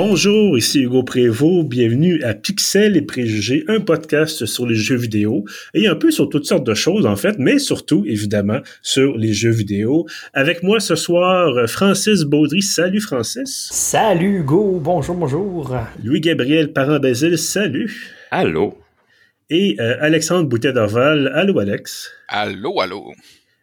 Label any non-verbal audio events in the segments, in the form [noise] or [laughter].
Bonjour, ici Hugo Prévost. Bienvenue à Pixel et Préjugés, un podcast sur les jeux vidéo et un peu sur toutes sortes de choses en fait, mais surtout évidemment sur les jeux vidéo. Avec moi ce soir, Francis Baudry. Salut Francis. Salut Hugo. Bonjour, bonjour. Louis-Gabriel Parent-Basile. Salut. Allô. Et euh, Alexandre Boutet d'Orval. Allô Alex. Allô, allô.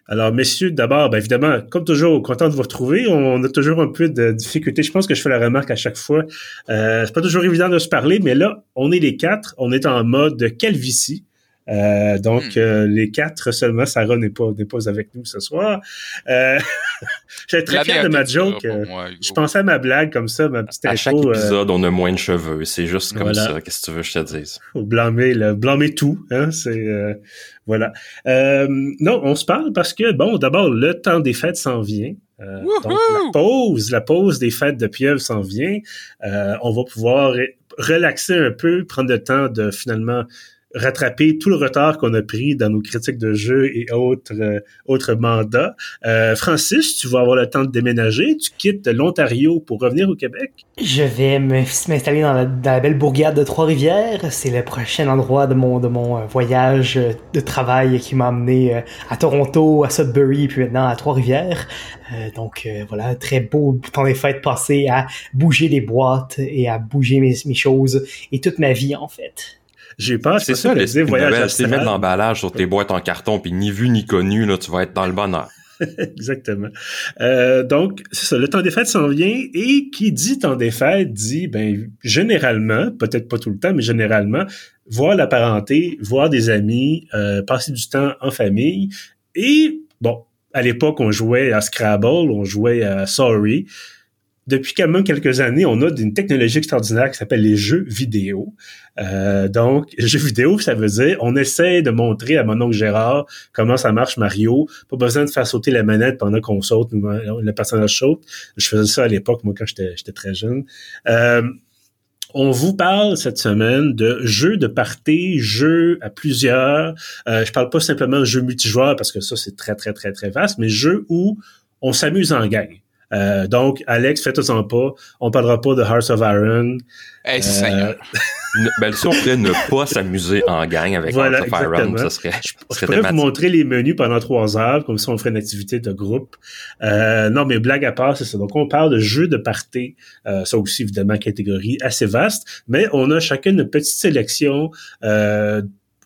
Alors, messieurs, d'abord, ben, évidemment, comme toujours, content de vous retrouver. On a toujours un peu de difficulté. Je pense que je fais la remarque à chaque fois. Euh, c'est pas toujours évident de se parler, mais là, on est les quatre. On est en mode calvitie. Euh, donc, Hmm. euh, les quatre seulement, Sarah n'est pas, n'est pas avec nous ce soir. Euh, [laughs] J'étais très fier de ma joke. euh, moi. Je pensais à ma blague comme ça, ma petite À chaque intro. euh, épisode, on a moins de cheveux. C'est juste comme Voilà. ça. Qu'est-ce que tu veux que je te dise? faut blâmer le blâmer tout hein c'est euh, voilà Euh, non on se parle parce que bon d'abord le temps des fêtes s'en vient Euh, donc la pause la pause des fêtes de pieuvre s'en vient Euh, on va pouvoir relaxer un peu prendre le temps de finalement rattraper tout le retard qu'on a pris dans nos critiques de jeux et autres euh, autres mandats. Euh, Francis, tu vas avoir le temps de déménager. Tu quittes l'Ontario pour revenir au Québec. Je vais m'installer dans la, belle bourgade de Trois-Rivières. C'est le prochain endroit de mon, de mon euh, voyage de travail qui m'a amené à Toronto, à Sudbury, puis maintenant à Trois-Rivières. Donc voilà, très beau temps des fêtes passé à bouger des boîtes et à bouger mes, mes choses et toute ma vie en fait. J'ai peur. C'est ça, les les voyages nouvelles. C'est mettre l'emballage sur tes boîtes en carton, puis ni vu ni connu, là, tu vas être dans le bonheur. [laughs] Exactement. Euh, donc, c'est ça, le temps des fêtes s'en vient et qui dit temps des fêtes dit, ben, généralement, peut-être pas tout le temps, mais généralement, voir la parenté, voir des amis, euh, passer du temps en famille et, bon, à l'époque, on jouait à Scrabble, on jouait à Sorry. Depuis quand même quelques années, on a une technologie extraordinaire qui s'appelle les jeux vidéo. Euh, donc, jeux vidéo, ça veut dire on essaie de montrer à mon oncle Gérard comment ça marche Mario. Pas besoin de faire sauter la manette pendant qu'on saute, ou le personnage saute. Je faisais ça à l'époque, moi, quand j'étais j'étais très jeune. Euh, on vous parle cette semaine de jeux de party, jeux à plusieurs. Euh, je parle pas simplement de jeux multijoueurs parce que ça, c'est très, très, très, très vaste, mais jeux où on s'amuse en gang. Euh, donc, Alex, faites-en pas. On parlera pas de Hearts of Iron. Hey, Euh, Seigneur. Ne- ben, si on pouvait ne pas [laughs] s'amuser en gang avec Voilà, Hearts of Iron, ça serait, Je, je serait pourrais vous montrer les menus pendant trois heures, comme ça on ferait une activité de groupe. Euh, non, mais blague à part, c'est ça. Donc, on parle de jeux de party. Euh, ça aussi, évidemment, catégorie assez vaste. Mais on a chacun une petite sélection.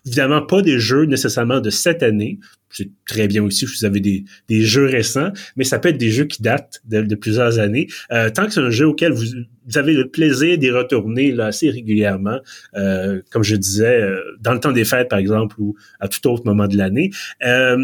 Évidemment, pas des jeux nécessairement de cette année. C'est très bien aussi si vous avez des, des jeux récents, mais ça peut être des jeux qui datent de, de plusieurs années. Euh, tant que c'est un jeu auquel vous, vous avez le plaisir d'y retourner là, assez régulièrement, euh, comme je disais, euh, dans le temps des fêtes, par exemple, ou à tout autre moment de l'année. Euh,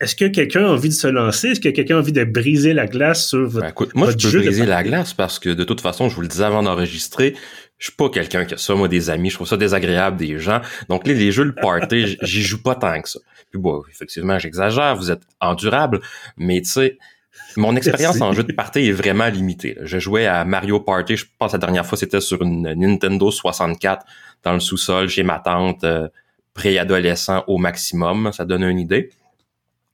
est-ce que quelqu'un a envie de se lancer? Est-ce que quelqu'un a envie de briser la glace sur votre... Ben, écoute, moi, votre je peux jeu de briser la glace parce que de toute façon, je vous le disais avant d'enregistrer, je suis pas quelqu'un qui a ça, moi, des amis. Je trouve ça désagréable des gens. Donc, les, les jeux, le party, j'y joue pas tant que ça. Puis bon, effectivement, j'exagère, vous êtes endurable, mais tu sais, mon expérience en jeu de party est vraiment limitée. là. Je jouais à Mario Party, je pense la dernière fois c'était sur une Nintendo 64 dans le sous-sol chez ma tante, euh, préadolescent au maximum, ça donne une idée.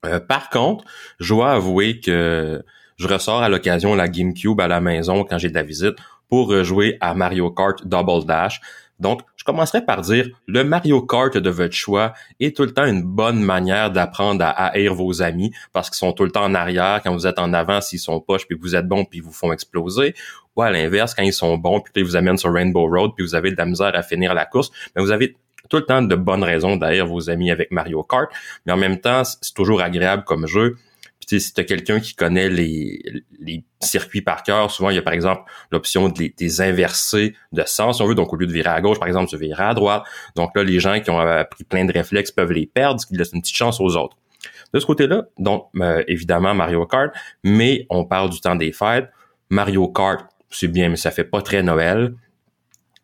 Euh, par contre, je dois avouer que je ressors à l'occasion la GameCube à la maison quand j'ai de la visite pour rejouer à Mario Kart Double Dash. Donc, je commencerai par dire, le Mario Kart de votre choix est tout le temps une bonne manière d'apprendre à haïr vos amis parce qu'ils sont tout le temps en arrière quand vous êtes en avant s'ils sont poches puis vous êtes bon puis ils vous font exploser. Ou à l'inverse, quand ils sont bons puis ils vous amènent sur Rainbow Road puis vous avez de la misère à finir la course, mais vous avez tout le temps de bonnes raisons d'haïr vos amis avec Mario Kart. Mais en même temps, c'est toujours agréable comme jeu. Puis tu si t'as quelqu'un qui connaît les, circuits par cœur, souvent il y a par exemple l'option de les, inverser de sens, si on veut. Donc au lieu de virer à gauche, par exemple, tu virer à droite. Donc là, les gens qui ont appris plein de réflexes peuvent les perdre, ce qui laisse une petite chance aux autres. De ce côté-là, donc euh, évidemment Mario Kart, mais on parle du temps des fêtes. Mario Kart, c'est bien, mais ça fait pas très Noël.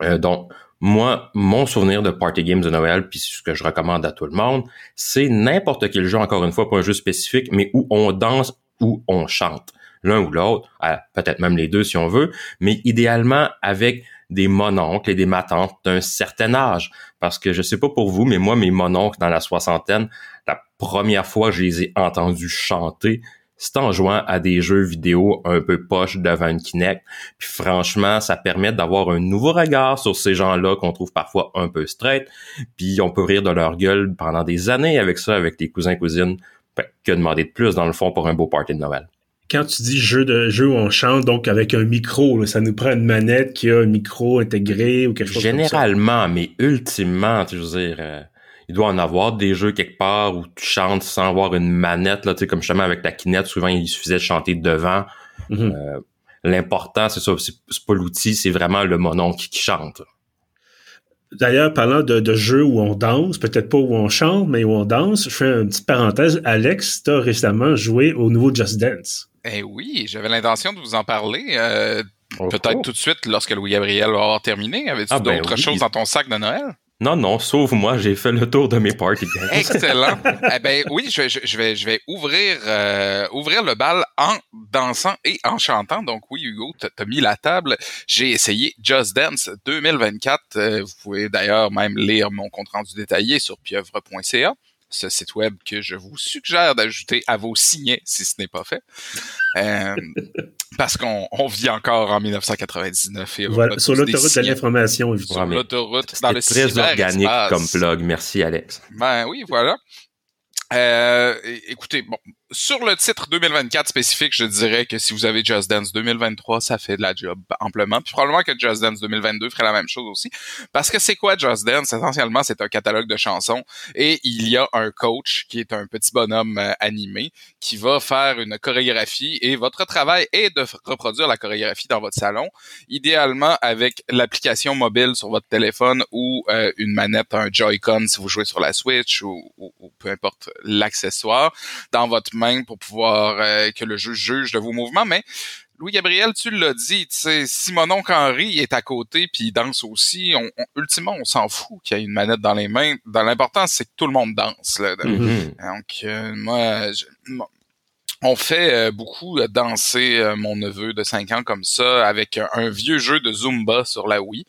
Euh, donc moi, mon souvenir de party games de Noël, puis ce que je recommande à tout le monde, c'est n'importe quel jeu, encore une fois, pas un jeu spécifique, mais où on danse, où on chante. L'un ou l'autre, peut-être même les deux si on veut, mais idéalement avec des mononcles et des matantes d'un certain âge. Parce que je sais pas pour vous, mais moi, mes mononcles dans la soixantaine, la première fois que je les ai entendus chanter, c'est en jouant à des jeux vidéo un peu poche devant une Kinect. Puis franchement, ça permet d'avoir un nouveau regard sur ces gens-là qu'on trouve parfois un peu straight. Puis on peut rire de leur gueule pendant des années avec ça, avec les cousins cousines. que demander de plus dans le fond pour un beau party de Noël? Quand tu dis jeu de jeu où on chante, donc avec un micro, ça nous prend une manette qui a un micro intégré ou quelque chose Généralement, mais ultimement, tu veux dire, euh, il doit en avoir des jeux quelque part où tu chantes sans avoir une manette, là, tu sais, comme justement avec la Kinect, souvent il suffisait de chanter devant. Mm-hmm. Euh, l'important, c'est ça, c'est pas l'outil, c'est vraiment le monon qui, chante. D'ailleurs, parlant de, jeux où on danse, peut-être pas où on chante, mais où on danse, je fais une petite parenthèse. Alex, t'as récemment joué au nouveau Just Dance. Eh oui, j'avais l'intention de vous en parler. Euh, oh, peut-être oh. tout de suite lorsque Louis-Gabriel va avoir terminé. Avais-tu ah, ben d'autres choses dans ton sac de Noël? Non, non, sauf moi, j'ai fait le tour de mes parties. [laughs] Excellent. eh ben oui, je vais ouvrir, euh, ouvrir le bal en dansant et en chantant. Donc oui, Hugo, t'as mis la table. J'ai essayé Just Dance 2024. Euh, vous pouvez d'ailleurs même lire mon compte rendu détaillé sur pieuvre.ca ce site web que je vous suggère d'ajouter à vos signets si ce n'est pas fait. Euh, [laughs] parce qu'on on vit encore en 1999 et voilà, sur l'autoroute de l'information, Sur l'autoroute dans le très organique comme plug. Merci, Alex. Ben oui, voilà. Euh, écoutez, bon, sur le titre 2024 spécifique, je dirais que si vous avez Just Dance 2023, ça fait de la job amplement. Puis probablement que Just Dance 2022 ferait la même chose aussi. Parce que c'est quoi Just Dance? Essentiellement, c'est un catalogue de chansons et il y a un coach qui est un petit bonhomme euh, animé qui va faire une chorégraphie et votre travail est de reproduire la chorégraphie dans votre salon, idéalement avec l'application mobile sur votre téléphone ou euh, une manette, un Joy-Con si vous jouez sur la Switch ou, ou peu importe l'accessoire dans votre pour pouvoir euh, que le jeu juge de vos mouvements, mais Louis-Gabriel, tu l'as dit, si mon oncle Henri est à côté puis il danse aussi, on, ultimement, on s'en fout qu'il y ait une manette dans les mains. Dans l'important, c'est que tout le monde danse. Mm-hmm. Donc, euh, moi, je, on fait euh, beaucoup danser euh, mon neveu de 5 ans comme ça avec un, vieux jeu de Zumba sur la Wii.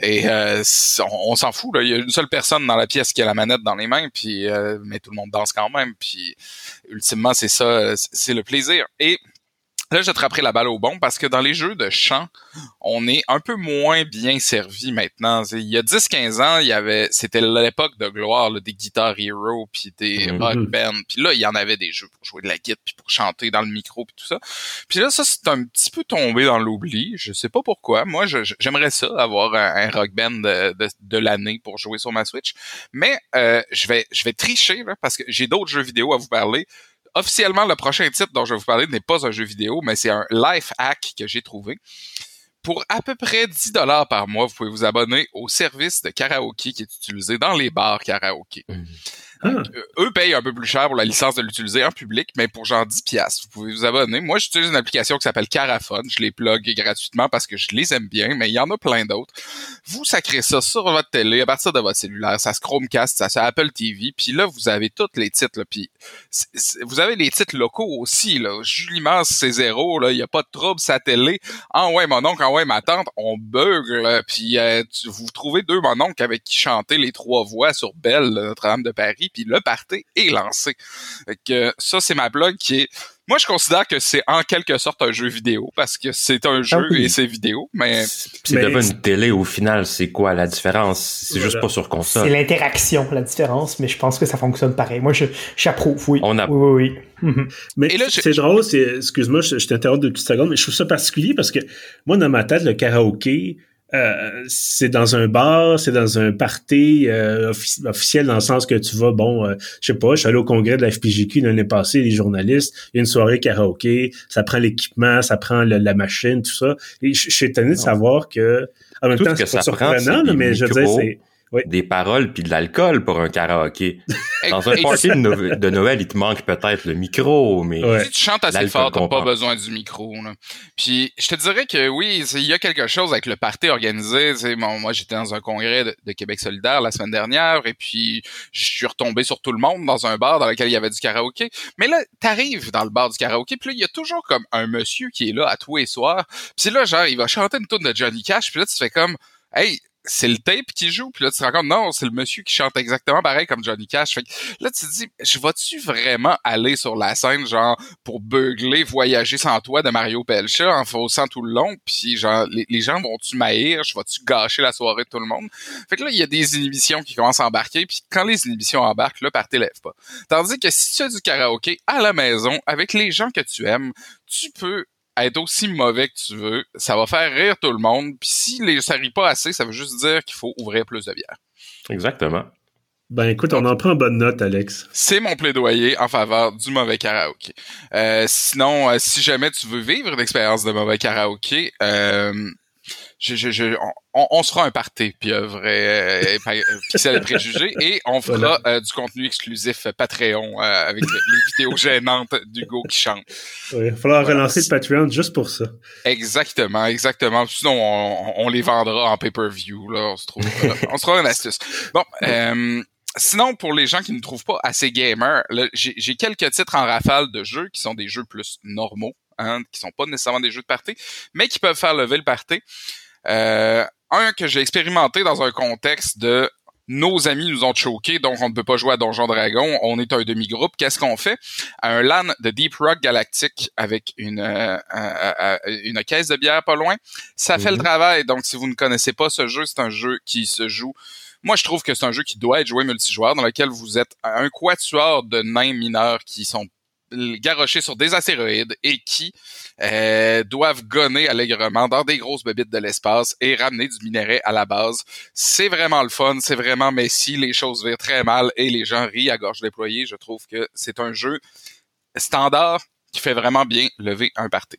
Et euh, on, s'en fout. Il y a une seule personne dans la pièce qui a la manette dans les mains, puis mais tout le monde danse quand même. Puis ultimement, c'est ça, c'est le plaisir. Et Là, je te la balle au bon parce que dans les jeux de chant, on est un peu moins bien servi maintenant. Il y a 10-15 ans, il y avait, c'était l'époque de gloire des Guitar Hero puis des mm-hmm. rock bands. Puis là, il y en avait des jeux pour jouer de la guitare puis pour chanter dans le micro puis tout ça. Puis là, ça c'est un petit peu tombé dans l'oubli. Je sais pas pourquoi. Moi, j'aimerais ça avoir un, rock band de, de, l'année pour jouer sur ma Switch. Mais euh, je vais je vais tricher là, parce que j'ai d'autres jeux vidéo à vous parler officiellement, le prochain titre dont je vais vous parler n'est pas un jeu vidéo, mais c'est un life hack que j'ai trouvé. Pour à peu près 10 dollars par mois, vous pouvez vous abonner au service de karaoké qui est utilisé dans les bars karaoké. Mmh. Ah. Euh, eux payent un peu plus cher pour la licence de l'utiliser en public, mais pour genre 10 pièces, vous pouvez vous abonner. Moi, j'utilise une application qui s'appelle Caraphone. Je les plug gratuitement parce que je les aime bien, mais il y en a plein d'autres. Vous sacrez ça sur votre télé à partir de votre cellulaire. Ça se Chromecast, ça se Apple TV. Puis là, vous avez tous les titres. Là, puis vous avez les titres locaux aussi. Là. Julie Mars, c'est zéro. Il n'y a pas de trouble, sa télé. En ouais, mon oncle, en ouais, ma tante, on bugle. Puis euh, vous trouvez deux mon oncle avec qui chanter les trois voix sur Belle, Notre-Dame de Paris puis le party est lancé. que ça, c'est ma blog qui est moi, je considère que c'est en quelque sorte un jeu vidéo parce que c'est un jeu ah et c'est vidéo, mais c'est devant une télé au final, c'est quoi la différence? C'est juste pas sur console. C'est l'interaction la différence, mais je pense que ça fonctionne pareil. Moi, je j'approuve, oui. On a... Oui, oui, mhm. Mais c'est drôle, excuse-moi, je, je t'interromps de petites secondes, mais je trouve ça particulier parce que moi, dans ma tête, le karaoké, euh, c'est dans un bar, c'est dans un party euh, officiel dans le sens que tu vas, bon, euh, je sais pas, je suis allé au congrès de la FPJQ l'année passée, les journalistes, il y a une soirée karaoké, ça prend l'équipement, ça prend la machine, tout ça. Et je suis étonné de savoir que, en même temps, c'est pas surprenant, mais je veux dire, c'est des paroles puis de l'alcool pour un karaoké. Dans un party de, Noël, il te manque peut-être le micro, mais si tu chantes assez fort, t'as pas besoin du micro. Là. Puis je te dirais que oui, il y a quelque chose avec le party organisé. moi, j'étais dans un congrès de, Québec solidaire la semaine dernière, et puis je suis retombé sur tout le monde dans un bar dans lequel il y avait du karaoké. Mais là, t'arrives dans le bar du karaoké, puis là, il y a toujours comme un monsieur qui est là à tous les soirs. Puis là, genre, il va chanter une tune de Johnny Cash, puis là, tu fais comme, hey, c'est le tape qui joue, puis là tu te rends compte non, c'est le monsieur qui chante exactement pareil comme Johnny Cash. Fait que là tu te dis, je vais-tu vraiment aller sur la scène genre pour beugler voyager sans toi de Mario Pelcha en faussant tout le long, puis genre les, gens vont-tu m'haïr, je vais-tu gâcher la soirée de tout le monde? Fait que là il y a des inhibitions qui commencent à embarquer, puis quand les inhibitions embarquent, là par lève pas. Tandis que si tu as du karaoké à la maison avec les gens que tu aimes, tu peux être aussi mauvais que tu veux, ça va faire rire tout le monde. Puis si les, ça rit pas assez, ça veut juste dire qu'il faut ouvrir plus de bière. Exactement. Ben écoute, on en prend bonne note, Alex. C'est mon plaidoyer en faveur du mauvais karaoké. Euh, sinon, euh, si jamais tu veux vivre une expérience de mauvais karaoké, euh, je, je, je, on, on, se fera un party puis euh, vrai euh, pixel les préjugés et on fera euh, du contenu exclusif Patreon euh, avec les vidéos gênantes d'Hugo qui chante. il va falloir relancer le Patreon juste pour ça. Exactement, exactement. Sinon, on, on les vendra en pay-per-view. Là, on se trouve, [laughs] on sera une astuce. Bon. Sinon, pour les gens qui ne trouvent pas assez gamer, j'ai quelques titres en rafale de jeux qui sont des jeux plus normaux, hein, qui sont pas nécessairement des jeux de party, mais qui peuvent faire lever le party. Euh, un que j'ai expérimenté dans un contexte de nos amis nous ont choqués, donc on ne peut pas jouer à Donjon Dragon. On est un demi-groupe. Qu'est-ce qu'on fait? Un LAN de Deep Rock Galactic avec une, euh, une caisse de bière pas loin. Ça fait le mhm. travail. Donc, si vous ne connaissez pas ce jeu, c'est un jeu qui se joue. Moi, je trouve que c'est un jeu qui doit être joué multijoueur, dans lequel vous êtes un quatuor de nains mineurs qui sont garochés sur des astéroïdes et qui euh, doivent gonner allègrement dans des grosses bébites de l'espace et ramener du minerai à la base. C'est vraiment le fun, c'est vraiment si les choses virent très mal et les gens rient à gorge déployée. Je trouve que c'est un jeu standard qui fait vraiment bien lever un party.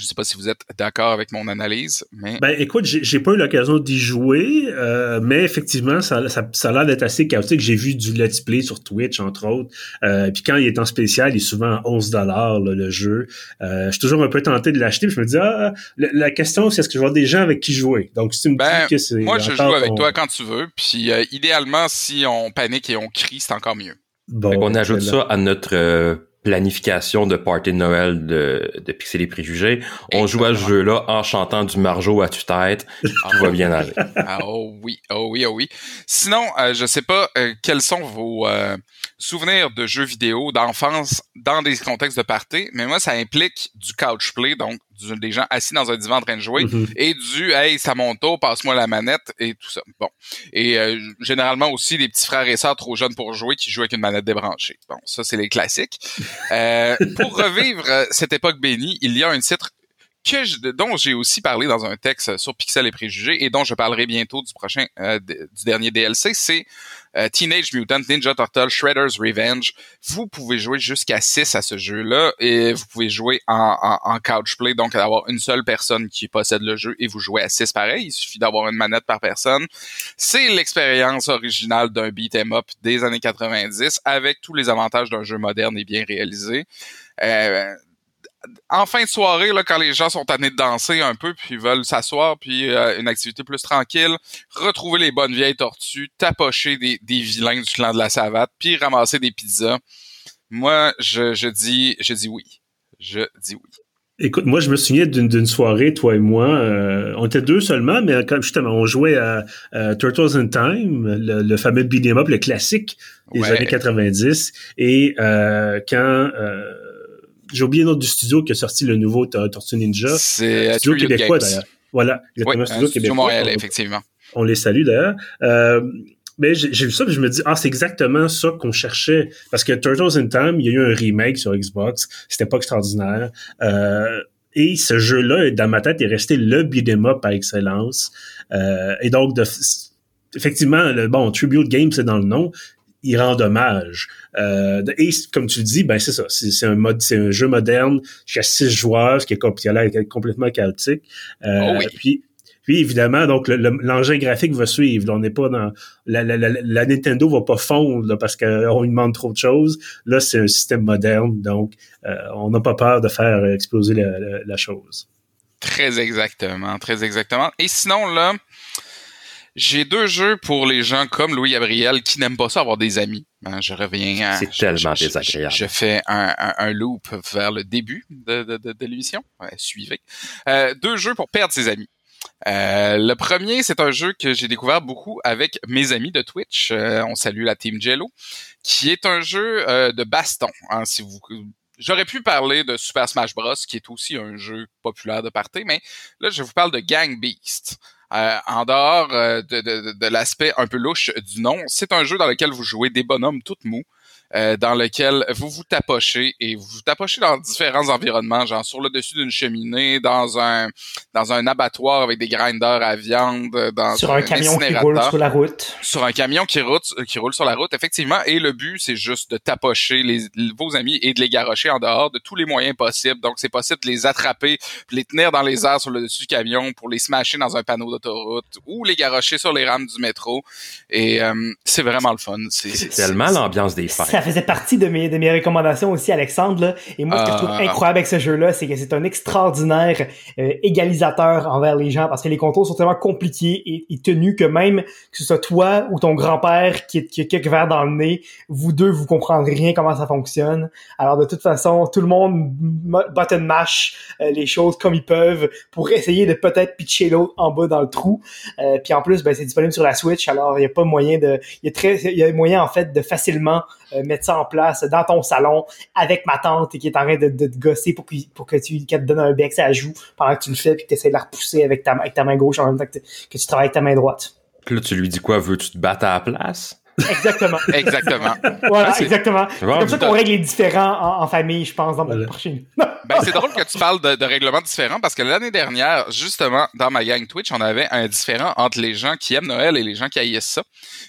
Je sais pas si vous êtes d'accord avec mon analyse, mais... Ben, écoute, j'ai pas eu l'occasion d'y jouer, euh, mais effectivement, ça, ça, ça a l'air d'être assez chaotique. J'ai vu du let's play sur Twitch, entre autres. Euh, puis quand il est en spécial, il est souvent à 11 dollars le jeu. Euh, je suis toujours un peu tenté de l'acheter. Je me dis, ah, la, question, c'est est-ce que je vois des gens avec qui jouer? Donc, si tu me ben, dis que c'est... Moi, je joue avec toi quand tu veux. Puis, euh, idéalement, si on panique et on crie, c'est encore mieux. Bon, on ajoute ça à notre euh, planification de party de Noël de, de Pixel et Préjugés. On joue à ce jeu-là en chantant du Marjo à tue-tête. [laughs] Tout va bien aller. Ah, oh oui, oh oui, oh oui. Sinon, euh, je sais pas euh, quels sont vos euh, souvenirs de jeux vidéo d'enfance dans des contextes de party, mais moi, ça implique du couch play, donc des gens assis dans un divan en train de jouer, mm-hmm. et du hey, ça mon tour, passe-moi la manette et tout ça. Bon. Et euh, généralement aussi les petits frères et sœurs trop jeunes pour jouer qui jouent avec une manette débranchée. Bon, ça c'est les classiques. Euh, pour revivre euh, cette époque bénie, il y a un titre que dont j'ai aussi parlé dans un texte sur Pixel et Préjugés et dont je parlerai bientôt du prochain, euh, du dernier DLC, c'est euh, Teenage Mutant Ninja Turtle Shredder's Revenge. Vous pouvez jouer jusqu'à 6 à ce jeu-là et vous pouvez jouer en, en, couch play, donc avoir une seule personne qui possède le jeu et vous jouez à 6 pareil. Il suffit d'avoir une manette par personne. C'est l'expérience originale d'un beat 'em up des années 90 avec tous les avantages d'un jeu moderne et bien réalisé. Euh, en fin de soirée, là, quand les gens sont tannés de danser un peu, puis veulent s'asseoir, puis euh, une activité plus tranquille, retrouver les bonnes vieilles tortues, tapocher des, des vilains du clan de la savate, puis ramasser des pizzas. Moi, je, je dis, je dis oui. Je dis oui. Écoute, moi, je me souviens d'une soirée, toi et moi. Euh, on était deux seulement, mais quand justement, on jouait à, Turtles in Time, le, fameux beat'em up, le classique des années 90. Et euh, quand euh, j'ai oublié le nom du studio qui a sorti le nouveau Tortue Ninja. C'est studio québécois d'ailleurs. Voilà, exactement, studio, québécois. Montréal, effectivement. On les salue d'ailleurs. Euh, mais j'ai vu ça et je me dis ah c'est exactement ça qu'on cherchait parce que Turtles in Time il y a eu un remake sur Xbox c'était pas extraordinaire euh, et ce jeu-là dans ma tête est resté le beat'em up par excellence euh, et donc de, effectivement le bon tribute game c'est dans le nom il rend hommage. Euh, et comme tu le dis, ben c'est ça. C'est un mode, c'est un jeu moderne qui a six joueurs, ce qui est, qui a l'air complètement chaotique. Euh, oh Puis puis évidemment, donc l'engin graphique va suivre. on n'est pas dans la, la, la, Nintendo va pas fondre parce qu'on lui demande trop de choses. Là, c'est un système moderne, donc euh, on n'a pas peur de faire exploser la, la, chose. Très exactement, très exactement. Et sinon là, j'ai deux jeux pour les gens comme Louis Gabriel qui n'aiment pas ça avoir des amis. Hein, je reviens. C'est tellement désagréable. Je, fais un, un, loop vers le début de, de, de, l'émission. suivez. Euh, deux jeux pour perdre ses amis. Euh, le premier, c'est un jeu que j'ai découvert beaucoup avec mes amis de Twitch. Euh, on salue la team Jello, qui est un jeu euh, de baston. Hein, si vous, j'aurais pu parler de Super Smash Bros, qui est aussi un jeu populaire de party, mais là, je vous parle de Gang Beast. En dehors de, de, de l'aspect un peu louche du nom, c'est un jeu dans lequel vous jouez des bonhommes tout mous euh, dans lequel vous vous tapochez et vous vous tapochez dans différents environnements, genre sur le dessus d'une cheminée, dans un dans un abattoir avec des grinders à viande, dans sur un, camion qui roule sur la route, sur un camion qui roule qui roule sur la route effectivement. Et le but c'est juste de tapocher les, vos amis et de les garrocher en dehors de tous les moyens possibles. Donc c'est possible de les attraper, de les tenir dans les airs sur le dessus du camion pour les smasher dans un panneau d'autoroute ou les garrocher sur les rames du métro. Et euh, c'est vraiment le fun. C'est tellement l'ambiance des fêtes ça faisait partie de mes, de mes recommandations aussi, Alexandre. Là. Et moi, ce que je trouve ah. incroyable avec ce jeu-là, c'est que c'est un extraordinaire euh, égalisateur envers les gens parce que les contrôles sont tellement compliqués et, et tenus que même que ce soit toi ou ton grand-père qui, qui a quelques verres dans le nez, vous deux, vous comprendrez rien comment ça fonctionne. Alors, de toute façon, tout le monde button mash euh, les choses comme ils peuvent pour essayer de peut-être pitcher l'autre en bas dans le trou. Euh, puis en plus, ben, c'est disponible sur la Switch, alors il n'y a pas moyen de... Il y a très... Il y a moyen, en fait, de facilement mettre ça en place dans ton salon avec ma tante qui est en train de, te gosser pour que, pour que tu te donnes un bec à joue pendant que tu le fais puis que tu essaies de la repousser avec ta, avec ta main gauche en même temps que, tu travailles avec ta main droite. Puis là, tu lui dis quoi? Veux-tu te battre à la place? Exactement. [laughs] exactement. Voilà, exactement. C'est comme ça qu'on règle les différents en, famille, je pense, dans mon prochaine. Ben, c'est drôle que tu parles de, de règlements différents parce que l'année dernière, justement, dans ma gang Twitch, on avait un différent entre les gens qui aiment Noël et les gens qui haïssent ça.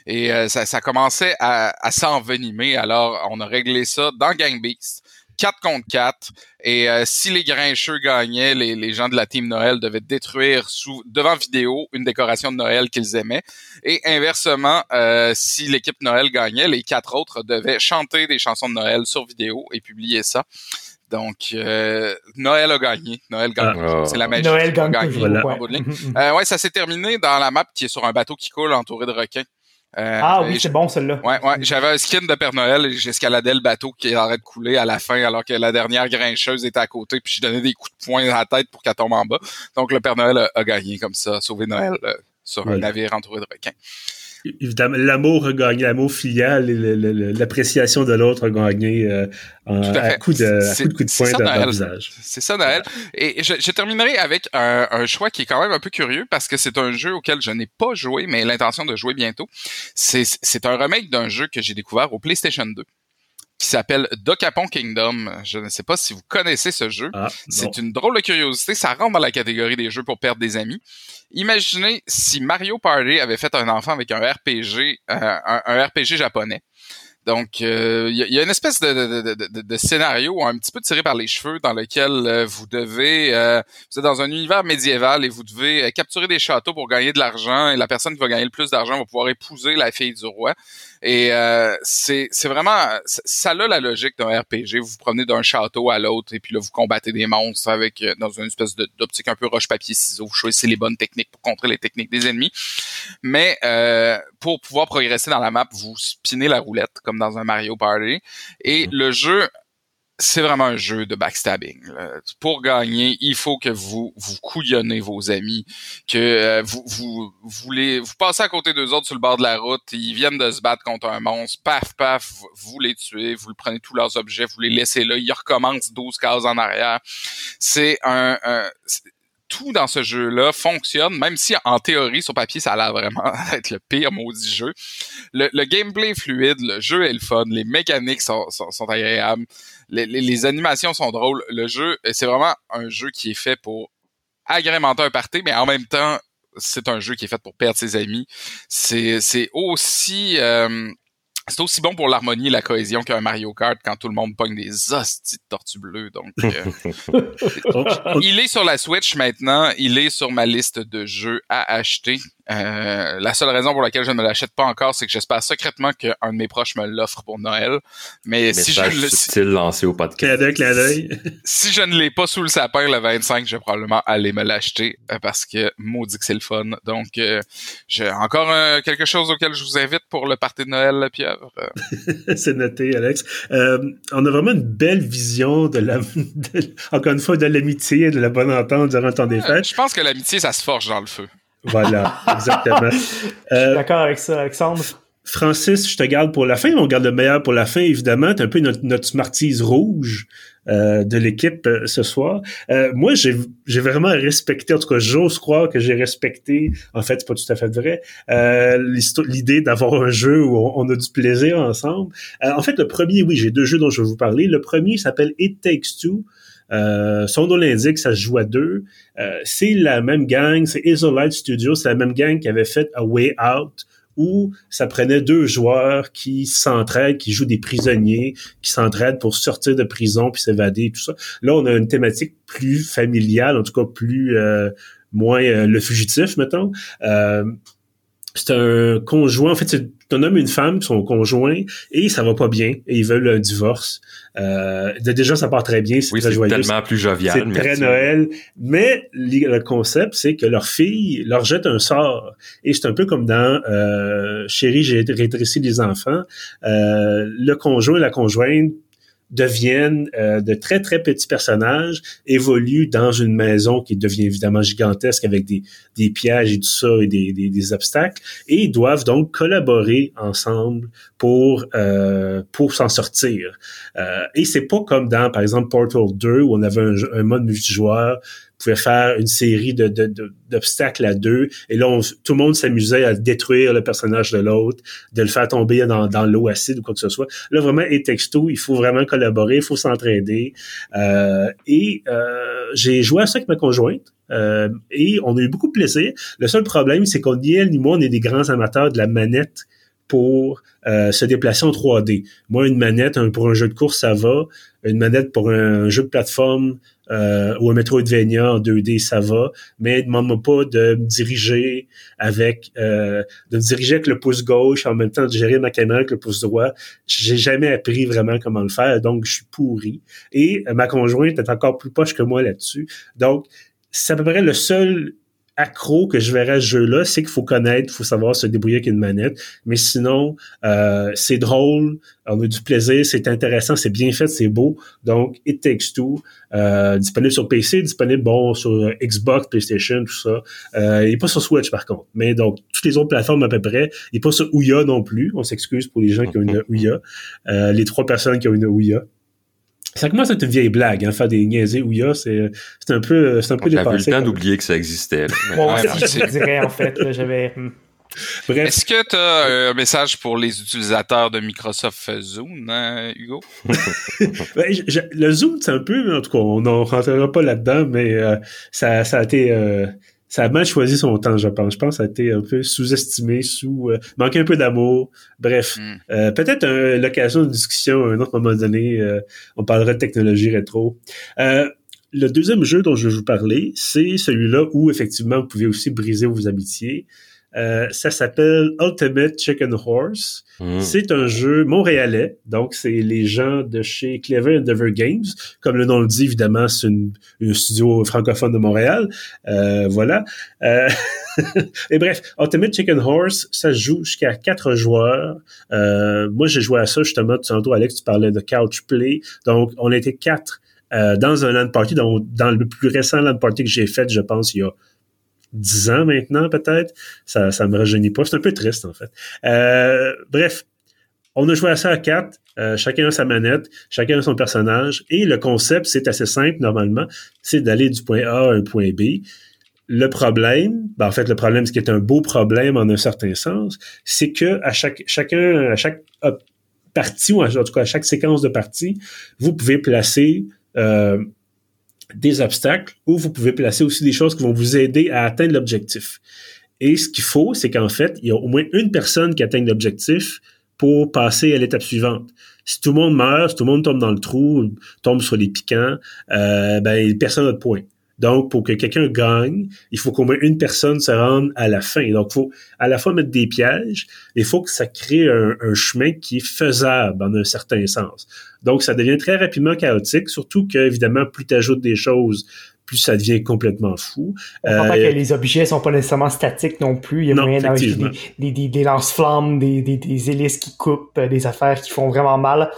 Et euh, ça, ça commençait à, à s'envenimer. Alors, on a réglé ça dans Gang Beast. 4 contre 4. Et euh, si les grincheux gagnaient, les, les, gens de la team Noël devaient détruire sous, devant vidéo une décoration de Noël qu'ils aimaient. Et inversement, euh, si l'équipe Noël gagnait, les quatre autres devaient chanter des chansons de Noël sur vidéo et publier ça. Donc, euh, Noël a gagné. Noël gagne. Ah. C'est la magie. Noël gagne. Voilà. [laughs] Euh, ouais, ça s'est terminé dans la map qui est sur un bateau qui coule entouré de requins. Euh, ah oui, c'est bon celle-là. Ouais, ouais. J'avais un skin de Père Noël et j'escaladais le bateau qui arrête de couler à la fin alors que la dernière grincheuse était à côté puis je donnais des coups de poing à la tête pour qu'elle tombe en bas. Donc le Père Noël a, gagné comme ça, sauvé Noël euh, sur un navire entouré de requins évidemment, l'amour a gagné, l'amour filial et l'appréciation de l'autre a gagné euh, à, coup de, coup de coup de poing dans, le visage. C'est ça, Noël. Et je, je terminerai avec un, un, choix qui est quand même un peu curieux parce que c'est un jeu auquel je n'ai pas joué, mais l'intention de jouer bientôt. C'est un remake d'un jeu que j'ai découvert au PlayStation 2 qui s'appelle Dokapon Kingdom. Je ne sais pas si vous connaissez ce jeu. Ah, c'est une drôle de curiosité. Ça rentre dans la catégorie des jeux pour perdre des amis. Imaginez si Mario Party avait fait un enfant avec un RPG, euh, un, RPG japonais. Donc, il euh, y, a une espèce de, de, de, de, scénario un petit peu tiré par les cheveux dans lequel euh, vous devez, euh, vous êtes dans un univers médiéval et vous devez capturer des châteaux pour gagner de l'argent et la personne qui va gagner le plus d'argent va pouvoir épouser la fille du roi. Et c'est vraiment, ça a la logique d'un RPG. Vous vous promenez d'un château à l'autre et puis là vous combattez des monstres avec dans une espèce d'optique un peu roche papier ciseaux. Vous choisissez les bonnes techniques pour contrer les techniques des ennemis. Mais pour pouvoir progresser dans la map, vous spinez la roulette comme dans un Mario Party. Et mhm. le jeu, c'est vraiment un jeu de backstabbing. Pour gagner, il faut que vous vous couillonnez vos amis, que euh, vous vous voulez vous passez à côté d'eux autres sur le bord de la route, ils viennent de se battre contre un monstre, paf paf, vous les tuez, vous le prenez tous leurs objets, vous les laissez là, ils recommencent 12 cases en arrière. C'est un, un tout dans ce jeu-là fonctionne, même si en théorie, sur papier, ça a l'air vraiment [laughs] être le pire maudit jeu. Le, gameplay est fluide, le jeu est le fun, les mécaniques sont, sont, agréables, les, les, animations sont drôles. Le jeu, c'est vraiment un jeu qui est fait pour agrémenter un party, mais en même temps, c'est un jeu qui est fait pour perdre ses amis. C'est aussi euh, c'est aussi bon pour l'harmonie et la cohésion qu'un Mario Kart quand tout le monde pogne des hosties de tortues bleues. Donc, euh, [laughs] il est sur la Switch maintenant. Il est sur ma liste de jeux à acheter. Euh, la seule raison pour laquelle je ne me l'achète pas encore, c'est que j'espère secrètement qu'un de mes proches me l'offre pour Noël. Mais si je, le- subtil lancé au podcast. [laughs] si je ne l'ai pas sous le sapin le 25, je vais probablement aller me l'acheter euh, parce que maudit que c'est le fun. Donc, euh, j'ai encore euh, quelque chose auquel je vous invite pour le party de Noël, la pieuvre. [laughs] C'est noté, Alex. Euh, on a vraiment une belle vision de la, de- encore une fois, de l'amitié et de la bonne entente durant ton des euh, fêtes. je pense que l'amitié, ça se forge dans le feu. Voilà, exactement. [laughs] Je suis Euh, d'accord avec ça, Alexandre. Francis, je te garde pour la fin. On garde le meilleur pour la fin, évidemment. T'es un peu notre, notre smartise rouge euh, de l'équipe euh, ce soir. Euh, moi, j'ai vraiment respecté, en tout cas, j'ose croire que j'ai respecté, en fait, c'est pas tout à fait vrai, euh, l'idée d'avoir un jeu où on, on a du plaisir ensemble. Euh, en fait, le premier, oui, j'ai deux jeux dont je vais vous parler. Le premier s'appelle It Takes Two. Euh, son nom l'indique, ça se joue à deux. Euh, c'est la même gang, c'est Isolite Studios, c'est la même gang qui avait fait A Way Out, où ça prenait deux joueurs qui s'entraident, qui jouent des prisonniers, qui s'entraident pour sortir de prison puis s'évader, tout ça. Là, on a une thématique plus familiale, en tout cas plus euh, moins euh, le fugitif, mettons. C'est un conjoint, en fait, c'est un homme et une femme qui sont conjoints et ça va pas bien et ils veulent un divorce. Euh, déjà, ça part très bien, c'est Oui, très c'est joyeux. tellement plus jovial. C'est très. Noël. Mais le concept, c'est que leur fille leur jette un sort. Et c'est un peu comme dans euh, Chérie, j'ai rétréci les enfants. Euh, le conjoint et la conjointe deviennent euh, de très, très petits personnages, évoluent dans une maison qui devient évidemment gigantesque avec des, des pièges et tout ça et des, des, des obstacles, et ils doivent donc collaborer ensemble pour, euh, pour s'en sortir. Euh, et c'est pas comme dans, par exemple, Portal 2, où on avait un, un mode multijoueur, pouvait faire une série de, de, de- d'obstacles à deux, et là, on- tout le monde s'amusait à détruire le personnage de l'autre, de le faire tomber dans, dans l'eau acide ou quoi que ce soit. Là, vraiment, et texto, il faut vraiment collaborer, il faut s'entraider. Euh, et euh, j'ai joué à ça avec ma conjointe. euh, et on a eu beaucoup de plaisir. Le seul problème, c'est qu'on ni elle ni moi, on est des grands amateurs de la manette pour euh, se déplacer en 3D. Moi, une manette un- pour un jeu de course, ça va. Une manette pour un jeu de plateforme euh, ou un Metroidvania en 2D, ça va. Mais demande-moi pas de me diriger avec euh, de me diriger avec le pouce gauche en même temps de gérer ma caméra avec le pouce droit. J'ai jamais appris vraiment comment le faire, donc je suis pourri. Et ma conjointe est encore plus poche que moi là-dessus. Donc, c'est à peu près le seul accro que je verrais à ce jeu-là, c'est qu'il faut connaître, il faut savoir se débrouiller avec une manette. Mais sinon, euh, c'est drôle, on a du plaisir, c'est intéressant, c'est bien fait, c'est beau. Donc, It Takes Two, euh, disponible sur PC, disponible bon sur Xbox, PlayStation, tout ça. Euh, il est pas sur Switch par contre. Mais donc, toutes les autres plateformes à peu près. Il est pas sur Ouya non plus. On s'excuse pour les gens qui ont une Ouya. Les trois personnes qui ont une Ouya. Ça commence à être une vieille blague, hein, faire des niaiser Ouya, c'est c'est un peu c'est un peu J'avais eu le temps d'oublier que ça existait. là. Mais- Moi ouais, aussi, je dirais, en fait, là, j'avais... hmm. Bref, Est-ce que tu as un message pour les utilisateurs de Microsoft Zoom, hein, Hugo? [laughs] Ben, je- je- le Zoom, c'est un peu, en tout cas, on n'en rentrera pas là-dedans, mais euh, ça, ça a été, euh, ça a mal choisi son temps, je pense. Je pense que ça a été un peu sous-estimé, sous, euh, manqué un peu d'amour. Bref, Hmm. euh, peut-être euh, l'occasion de discussion à un autre moment donné. euh, on parlera de technologie rétro. Euh, le deuxième jeu dont je vais vous parler, c'est celui-là où effectivement vous pouvez aussi briser vos amitiés. Euh, ça s'appelle Ultimate Chicken Horse. Hmm. C'est un jeu montréalais, donc c'est les gens de chez Clever Endeavor Games. Comme le nom le dit, évidemment, c'est une, un studio francophone de Montréal. Euh, voilà. Euh, [laughs] et bref, Ultimate Chicken Horse, ça se joue jusqu'à quatre joueurs. Euh, moi, j'ai joué à ça justement. Tantôt, Alex, tu parlais de couch play. Donc, on était quatre euh, dans un LAN party, dans, dans le plus récent LAN party que j'ai fait, je pense, il y a dix ans maintenant, peut-être. Ça, ça me rajeunit pas. C'est un peu triste, en fait. Euh, bref, on a joué à ça à quatre. Euh, chacun a sa manette, chacun a son personnage. Et le concept, c'est assez simple normalement. C'est d'aller du point A à un point B. Le problème, ben en fait, le problème, ce qui est un beau problème en un certain sens, c'est que à chaque chacun, à chaque partie, ou en tout cas à chaque séquence de partie, vous pouvez placer euh, des obstacles ou vous pouvez placer aussi des choses qui vont vous aider à atteindre l'objectif. Et ce qu'il faut, c'est qu'en fait, il y a au moins une personne qui atteigne l'objectif pour passer à l'étape suivante. Si tout le monde meurt, si tout le monde tombe dans le trou, tombe sur les piquants, euh, ben personne n'a de point. Donc, pour que quelqu'un gagne, il faut qu'au moins une personne se rende à la fin. Donc, il faut à la fois mettre des pièges, il faut que ça crée un, un chemin qui est faisable en un certain sens. Donc, ça devient très rapidement chaotique, surtout que, évidemment, plus tu ajoutes des choses, plus ça devient complètement fou. On comprend euh, que les objets sont pas nécessairement statiques non plus. Il y a moyen d'ajouter des, des, des, lance-flammes, des, des, des, hélices qui coupent, euh, des affaires qui font vraiment mal.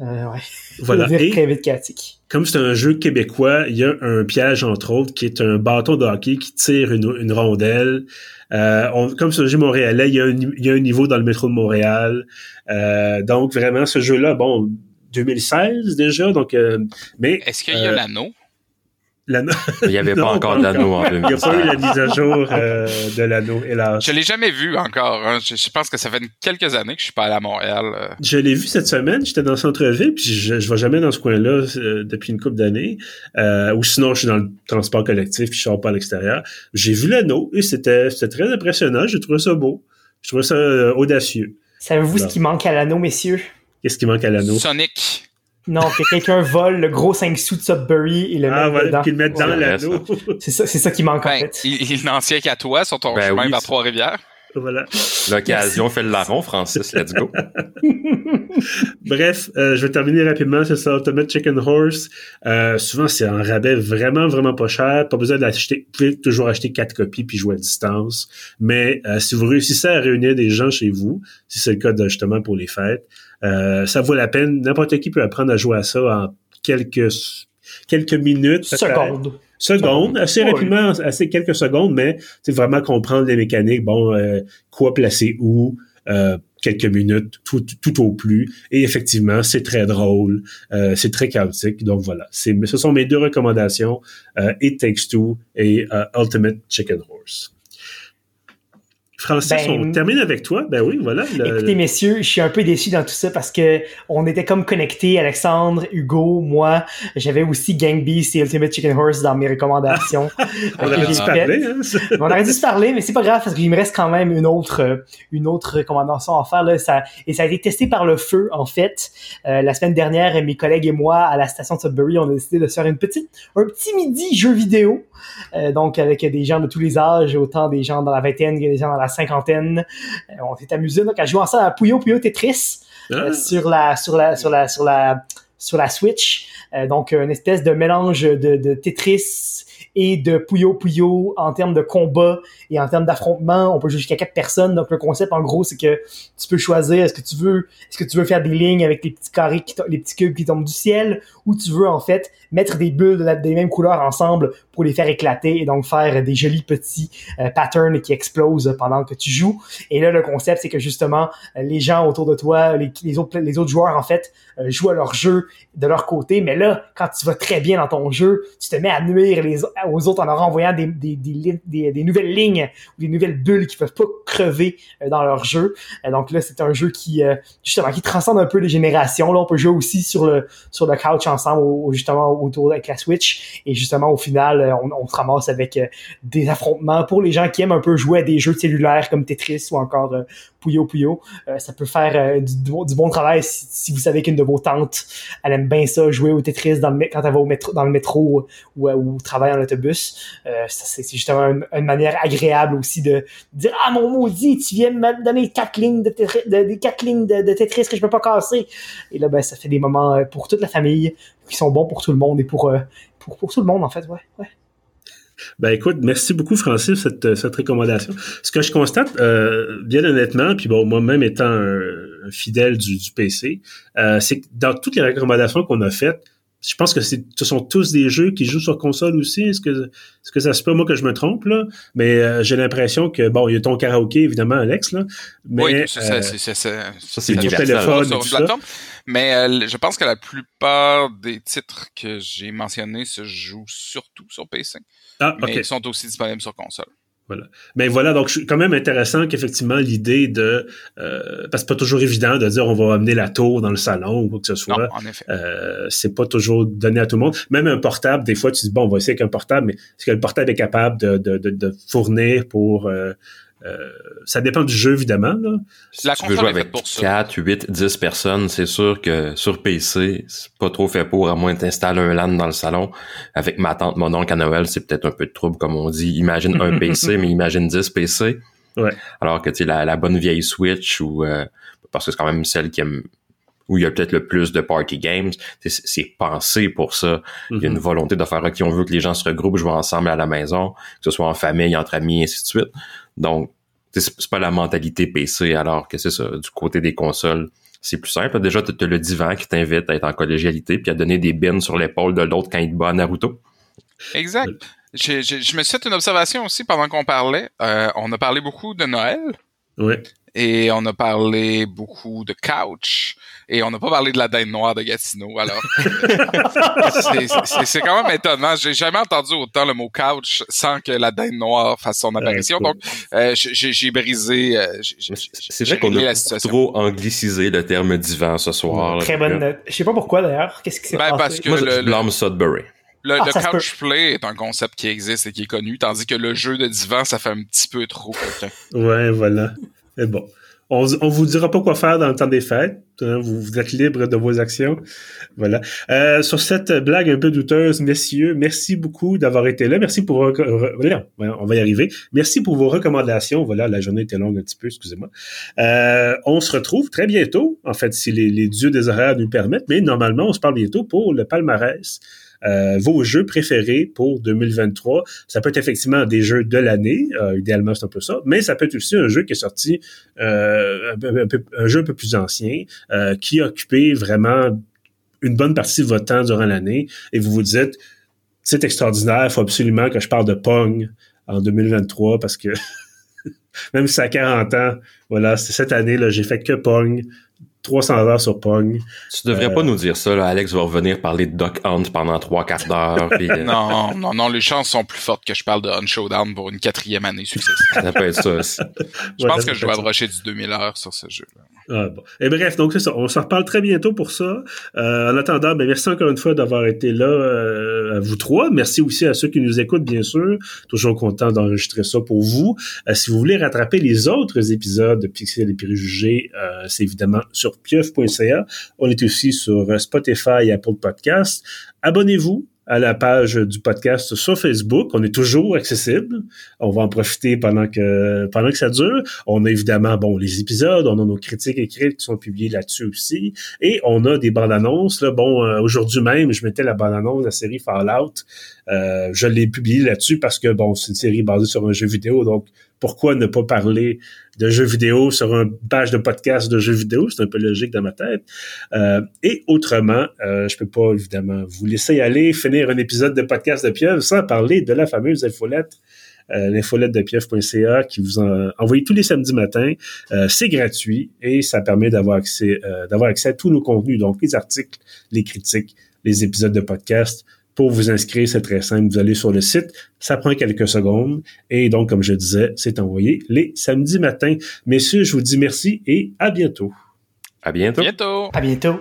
Euh, ouais. Voilà. [laughs] Et très vite chaotique. Comme c'est un jeu québécois, il y a un piège, entre autres, qui est un bâton de hockey qui tire une, une rondelle. Euh, on, comme c'est un jeu montréalais, il y, a un, il y a un niveau dans le métro de Montréal. Euh, donc, vraiment, ce jeu-là, bon, 2016 déjà, donc... Euh, mais Est-ce qu'il y a l'anneau? Il n'y avait pas [laughs] encore d'anneau en 2016. [laughs] Il n'y a pas eu la mise à jour euh, de l'anneau, hélas. Je l'ai jamais vu encore. Hein. Je, je, pense que ça fait quelques années que je suis pas allé à Montréal. Euh. Je l'ai vu cette semaine. J'étais dans le centre-ville, puis je, je vais jamais dans ce coin-là euh, depuis une couple d'années. Euh, ou sinon, je suis dans le transport collectif, puis je sors pas à l'extérieur. J'ai vu l'anneau et c'était très impressionnant. J'ai trouvé ça beau. Je trouvais ça euh, audacieux. Savez-vous ce qui manque à l'anneau, messieurs? Qu'est-ce qui manque à l'anneau? Sonic. Non, que quelqu'un vole le gros 5 sous de Subbury et le ah, met voilà, dedans. qu'il le mette dans l'anneau. [laughs] C'est ça, c'est ça qui manque ben, en fait. Il, il n'en tient qu'à toi sur ton Ben chemin oui, vers Trois-Rivières. voilà. L'occasion fait le larron, Francis. Let's go. [laughs] Bref, euh, je vais terminer rapidement. C'est ça, Ultimate Chicken Horse. Euh, souvent, c'est un rabais vraiment, vraiment pas cher. Pas besoin d'acheter. Vous pouvez toujours acheter quatre copies puis jouer à distance. Mais euh, si vous réussissez à réunir des gens chez vous, si c'est le cas de, justement pour les fêtes, euh, ça vaut la peine. N'importe qui peut apprendre à jouer à ça en quelques quelques minutes. peut-être. Seconde. secondes, assez Oui. rapidement, assez quelques secondes, mais c'est vraiment comprendre les mécaniques, bon, euh, quoi placer où, euh, quelques minutes, tout, tout au plus. Et effectivement, c'est très drôle, euh, c'est très chaotique. Donc voilà, c'est, ce sont mes deux recommandations, euh, It Takes Two et euh, Ultimate Chicken Horse. Francis, Ben, on termine avec toi. Ben oui, voilà. le- Écoutez, messieurs, je suis un peu déçu dans tout ça parce que on était comme connectés, Alexandre, Hugo, moi. J'avais aussi Gang Beast et Ultimate Chicken Horse dans mes recommandations. [laughs] on aurait dû se parler, hein? On aurait dû se parler, mais c'est pas grave parce qu'il me reste quand même une autre, une autre recommandation à faire. Là. Ça, et ça a été testé par le feu, en fait. Euh, la semaine dernière, mes collègues et moi, à la station de Sudbury, on a décidé de se faire une petite, un petit midi jeu vidéo. Euh, donc, avec des gens de tous les âges, autant des gens dans la vingtaine que des gens dans la cinquantaine. Euh, on s'est amusé donc, à jouer ensemble à Puyo Puyo Tetris euh, Ah, sur la sur la sur la sur la sur la Switch. Euh, donc une espèce de mélange de, de Tetris et de Puyo Puyo en termes de combat et en termes d'affrontement. On peut jouer jusqu'à quatre personnes. Donc le concept en gros c'est que tu peux choisir est-ce que tu veux est-ce que tu veux faire des lignes avec les petits carrés qui les petits cubes qui tombent du ciel ou tu veux en fait mettre des bulles des mêmes couleurs ensemble pour les faire éclater et donc faire des jolis petits euh, patterns qui explosent pendant que tu joues. Et là le concept c'est que justement les gens autour de toi, les, autres joueurs en fait jouent à leur jeu de leur côté, mais là quand tu vas très bien dans ton jeu, tu te mets à nuire les, aux autres en leur envoyant des, des, des, des, des nouvelles lignes ou des nouvelles bulles qui peuvent pas crever euh, dans leur jeu. Euh, donc là c'est un jeu qui euh, justement qui transcende un peu les générations. Là on peut jouer aussi sur le sur le couch ensemble au- justement autour avec la Switch et justement au final euh, on, on se ramasse avec euh, des affrontements pour les gens qui aiment un peu jouer à des jeux cellulaires comme Tetris ou encore euh, Puyo Puyo. Euh, ça peut faire euh, du, bon- travail si, vous savez qu'une de vos tantes, elle aime bien ça, jouer au Tetris quand elle va au métro, dans le métro ou, ou travaille en autobus. Euh, c'est justement une, manière agréable aussi de dire « Ah, mon maudit, tu viens me donner quatre lignes de, Tetris- que je peux pas casser. » Et là, ben, ça fait des moments euh, pour toute la famille qui sont bons pour tout le monde et pour, euh, pour, pour tout le monde, en fait, ouais. ouais. Ben écoute, merci beaucoup Francis cette, cette recommandation. Ce que je constate, euh, bien honnêtement, puis bon, moi-même étant un, un fidèle du, du PC, euh, c'est que dans toutes les recommandations qu'on a faites, je pense que c'est, ce sont tous des jeux qui jouent sur console aussi. Est-ce que, est-ce que ça se peut moi que je me trompe là? Mais euh, j'ai l'impression que bon, il y a ton karaoké évidemment, Alex là. Mais oui, c'est euh, ça, c'est ça, c'est- c'est téléphone. sur tout une ça. plateforme. Mais euh, je pense que la plupart des titres que j'ai mentionnés se jouent surtout sur PC. ah, Mais ils sont aussi disponibles sur console. Mais voilà, donc c'est quand même intéressant qu'effectivement l'idée de euh, parce que c'est pas toujours évident de dire on va amener la tour dans le salon ou quoi que ce soit. Non, en effet. Euh, c'est pas toujours donné à tout le monde. Même un portable, des fois, tu dis, bon, on va essayer avec un portable, mais est-ce que le portable est capable de, de, de, de fournir pour euh, Euh, ça dépend du jeu, évidemment. Là. Si tu veux jouer avec 4, 8, 10 personnes, c'est sûr que sur PC, c'est pas trop fait pour, à moins d'installer un LAN dans le salon. Avec ma tante, mon oncle à Noël, c'est peut-être un peu de trouble, comme on dit. Imagine un [laughs] PC, mais imagine 10 PC. Ouais. Alors que, tu sais, la, la, bonne vieille Switch, ou euh, parce que c'est quand même celle qui aime où il y a peut-être le plus de party games, c'est pensé pour ça. Il y a une mm-hmm. volonté de faire, OK, on veut que les gens se regroupent, jouent ensemble à la maison, que ce soit en famille, entre amis, et ainsi de suite. Donc, c'est pas la mentalité PC, alors que c'est ça, du côté des consoles, c'est plus simple. Déjà, tu as le divan qui t'invite à être en collégialité puis à donner des bins sur l'épaule de l'autre quand il te bat à Naruto. Exact. je me suis fait une observation aussi pendant qu'on parlait. Euh, on a parlé beaucoup de Noël. Oui et on a parlé beaucoup de couch et on n'a pas parlé de la dinde noire de Gatineau. Alors, [laughs] c'est quand même étonnant. J'ai jamais entendu autant le mot couch sans que la dinde noire fasse son apparition. Donc, euh, j'ai brisé. Euh, c'est vrai qu'on a trop anglicisé le terme divan ce soir. Très bonne note. Je sais pas pourquoi d'ailleurs. Qu'est-ce qui s'est ben, passé? Parce que Moi, le, je blâme Sudbury. Le, ah, couch play est un concept qui existe et qui est connu, tandis que le jeu de divan, ça fait un petit peu trop. ouais, voilà. Mais bon. On, on vous dira pas quoi faire dans le temps des fêtes. Hein, vous, êtes libre de vos actions. Voilà. Euh, sur cette blague un peu douteuse, messieurs, merci beaucoup d'avoir été là. Merci pour... Voilà, on va y arriver. Merci pour vos recommandations. Voilà, la journée était longue un petit peu, excusez-moi. Euh, on se retrouve très bientôt, en fait, si les dieux des horaires nous permettent, mais normalement, on se parle bientôt pour le palmarès euh, vos jeux préférés pour 2023. Ça peut être effectivement des jeux de l'année, euh, idéalement c'est un peu ça, mais ça peut être aussi un jeu qui est sorti, euh, un, jeu un peu plus ancien, qui a occupé vraiment une bonne partie de votre temps durant l'année, et vous vous dites, c'est extraordinaire, il faut absolument que je parle de Pong en 2023 parce que [laughs] même si ça a 40 ans, voilà, cette année, là, j'ai fait que Pong. 300 heures sur Pong. Tu devrais pas euh, nous dire ça, là. Alex va revenir parler de Duck Hunt pendant 3-4 heures. Euh, non, non, non, les chances sont plus fortes que je parle de Hunt Showdown pour une quatrième année successive. ça peut être ça aussi. [laughs] Je pense que je dois brocher du 2000 heures sur ce jeu-là. Ah, bon. Et bref, donc c'est ça. On s'en reparle très bientôt pour ça. Euh, en attendant, ben, merci encore une fois d'avoir été là, euh, à vous trois. Merci aussi à ceux qui nous écoutent, bien sûr. Toujours content d'enregistrer ça pour vous. Euh, si vous voulez rattraper les autres épisodes de Pixel et Préjugés, euh, c'est évidemment sur On est aussi sur Spotify et Apple Podcast. Abonnez-vous à la page du podcast sur Facebook. On est toujours accessible. On va en profiter pendant que pendant ça dure. On a évidemment bon les épisodes, on a nos critiques écrites qui sont publiées là-dessus aussi, et on a des bandes annonces. Là, bon, euh, aujourd'hui même, je mettais la bande annonce de la série Fallout. Euh, je l'ai publiée là-dessus parce que bon, c'est une série basée sur un jeu vidéo, donc pourquoi ne pas parler de jeux vidéo sur une page de podcast de jeux vidéo? C'est un peu logique dans ma tête. Euh, et autrement, euh, je peux pas évidemment vous laisser aller finir un épisode de podcast de Pieuvre sans parler de la fameuse infolette. Euh, l'infolette de pieuvre.ca qui vous en, envoie tous les samedis matins. Euh, c'est gratuit et ça permet d'avoir accès, euh, d'avoir accès à tous nos contenus, donc les articles, les critiques, les épisodes de podcast, pour vous inscrire, c'est très simple. Vous allez sur le site, ça prend quelques secondes. Et donc, comme je disais, c'est envoyé les samedis matins. Messieurs, je vous dis merci et à bientôt. À bientôt. bientôt. À bientôt.